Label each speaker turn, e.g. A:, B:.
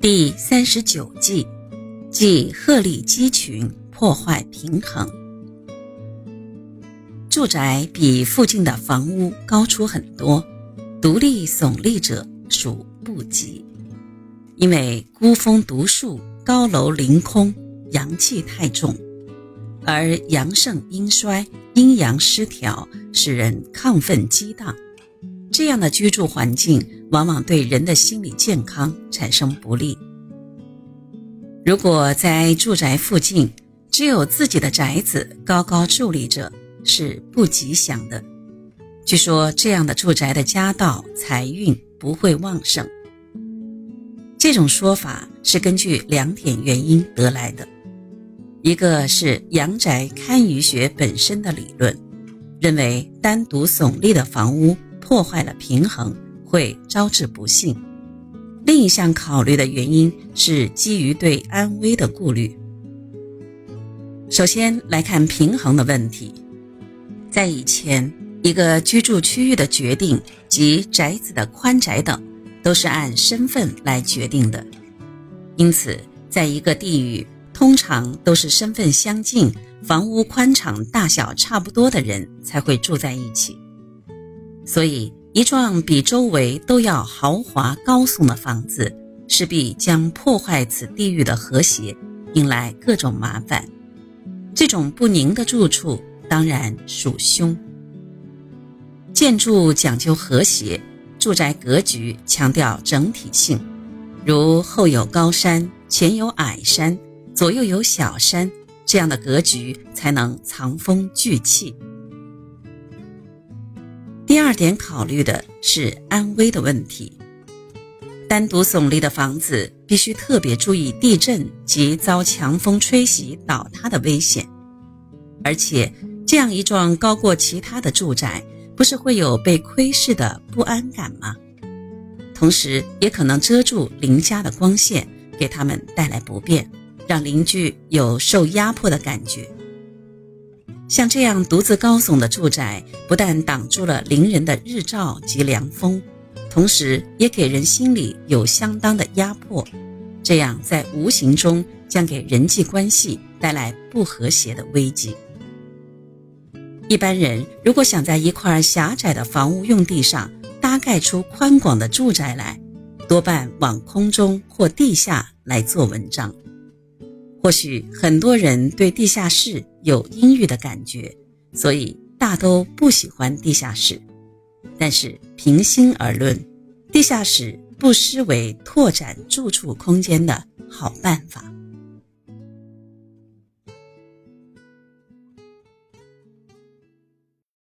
A: 第三十九计，即鹤立鸡群，破坏平衡。住宅比附近的房屋高出很多，独立耸立者属不吉。因为孤峰独树、高楼凌空，阳气太重，而阳盛阴衰、阴阳失调，使人亢奋激荡。这样的居住环境往往对人的心理健康产生不利。如果在住宅附近只有自己的宅子高高伫立着，是不吉祥的。据说这样的住宅的家道、财运不会旺盛。这种说法是根据两点原因得来的，一个是阳宅堪舆学本身的理论，认为单独耸立的房屋破坏了平衡，会招致不幸；另一项考虑的原因是基于对安危的顾虑。首先来看平衡的问题，在以前，一个居住区域的决定及宅子的宽窄等。都是按身份来决定的，因此，在一个地域，通常都是身份相近、房屋宽敞大小差不多的人才会住在一起。所以，一幢比周围都要豪华高耸的房子，势必将破坏此地域的和谐，引来各种麻烦。这种不宁的住处，当然属凶。建筑讲究和谐。住宅格局强调整体性，如后有高山，前有矮山，左右有小山，这样的格局才能藏风聚气。第二点考虑的是安危的问题，单独耸立的房子必须特别注意地震及遭强风吹袭倒塌的危险，而且这样一幢高过其他的住宅。不是会有被窥视的不安感吗？同时，也可能遮住邻家的光线，给他们带来不便，让邻居有受压迫的感觉。像这样独自高耸的住宅，不但挡住了邻人的日照及凉风，同时也给人心里有相当的压迫，这样在无形中将给人际关系带来不和谐的危机。一般人如果想在一块狭窄的房屋用地上搭盖出宽广的住宅来，多半往空中或地下来做文章。或许很多人对地下室有阴郁的感觉，所以大都不喜欢地下室。但是平心而论，地下室不失为拓展住处空间的好办法。